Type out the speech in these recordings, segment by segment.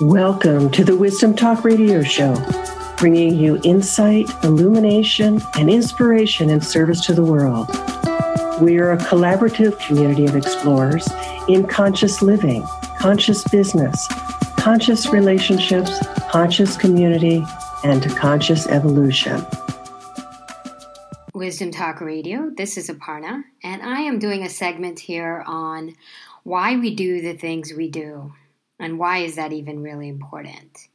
Welcome to the Wisdom Talk Radio Show, bringing you insight, illumination, and inspiration in service to the world. We are a collaborative community of explorers in conscious living, conscious business, conscious relationships, conscious community, and conscious evolution. Wisdom Talk Radio. This is Aparna, and I am doing a segment here on why we do the things we do. And why is that even really important?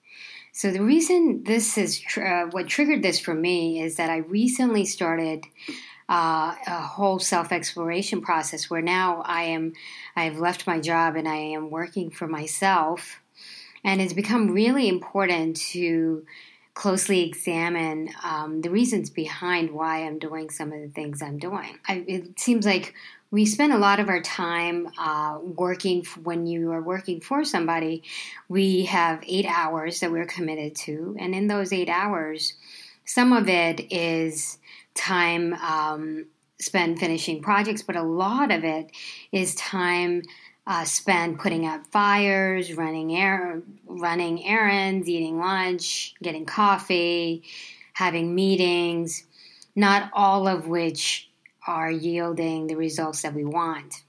So, the reason this is tr- uh, what triggered this for me is that I recently started uh, a whole self exploration process where now I am, I've left my job and I am working for myself. And it's become really important to closely examine um, the reasons behind why I'm doing some of the things I'm doing. I, it seems like we spend a lot of our time uh, working when you are working for somebody we have eight hours that we're committed to. And in those eight hours some of it is time um, spent finishing projects but a lot of it is time uh, spent putting out fires running air running errands eating lunch getting coffee having meetings not all of which are yielding the results that we want.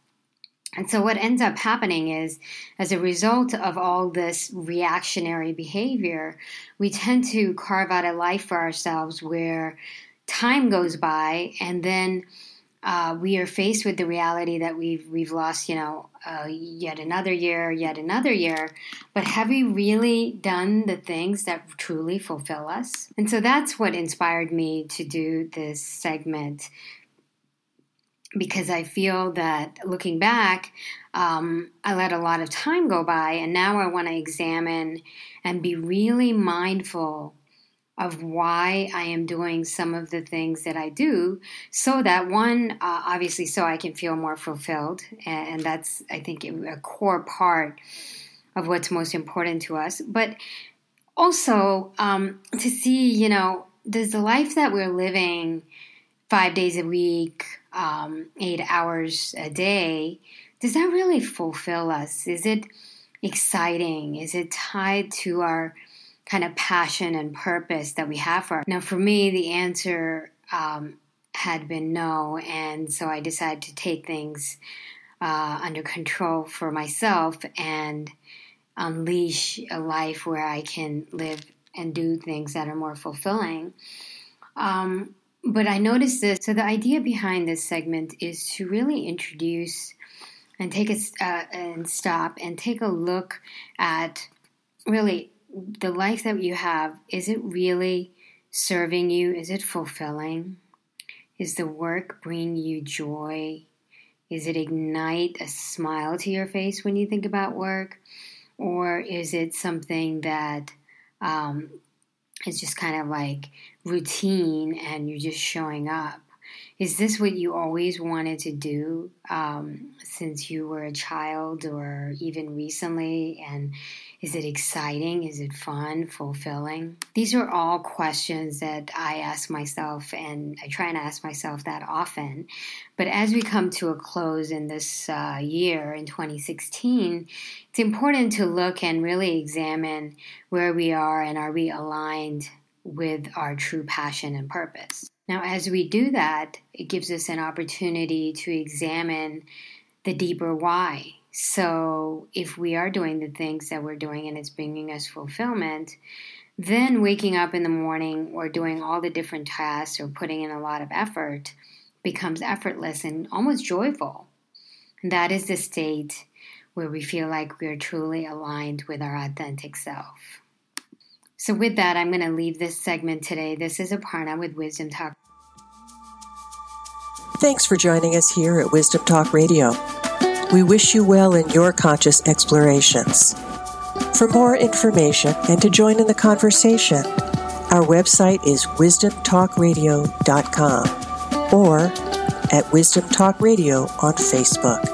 And so, what ends up happening is, as a result of all this reactionary behavior, we tend to carve out a life for ourselves where time goes by and then uh, we are faced with the reality that we've we've lost, you know, uh, yet another year, yet another year. But have we really done the things that truly fulfill us? And so that's what inspired me to do this segment because I feel that looking back, um, I let a lot of time go by, and now I want to examine and be really mindful of why I am doing some of the things that I do, so that one, uh, obviously, so I can feel more fulfilled, and, that's, I think, a core part of what's most important to us. But also um, to see, you know, does the life that we're living five days a week, um, eight hours a day, does that really fulfill us? Is it exciting? Is it tied to our kind of passion and purpose that we have for? Our- now, for me, the answer um, had been no, and so I decided to take things uh, under control for myself and unleash a life where I can live and do things that are more fulfilling. Um, but I noticed this. So the idea behind this segment is to really introduce and take a uh, and stop and take a look at really the life that you have. Is it really serving you? Is it fulfilling? Is the work bringing you joy? Is it ignite a smile to your face when you think about work? Or is it something that um, is just kind of like routine and you're just showing up. Is this what you always wanted to do um, since you were a child or even recently? And is it exciting? Is it fun, fulfilling? These are all questions that I ask myself, and I try and ask myself that often. But as we come to a close in this uh, year, in 2016, it's important to look and really examine where we are and are we aligned with our true passion and purpose. Now, as we do that, it gives us an opportunity to examine the deeper why. So, if we are doing the things that we're doing and it's bringing us fulfillment, then waking up in the morning or doing all the different tasks or putting in a lot of effort becomes effortless and almost joyful. And that is the state where we feel like we're truly aligned with our authentic self. So, with that, I'm going to leave this segment today. This is Aparna with Wisdom Talk. Thanks for joining us here at Wisdom Talk Radio. We wish you well in your conscious explorations. For more information and to join in the conversation, our website is wisdomtalkradio.com or at Wisdom Talk Radio on Facebook.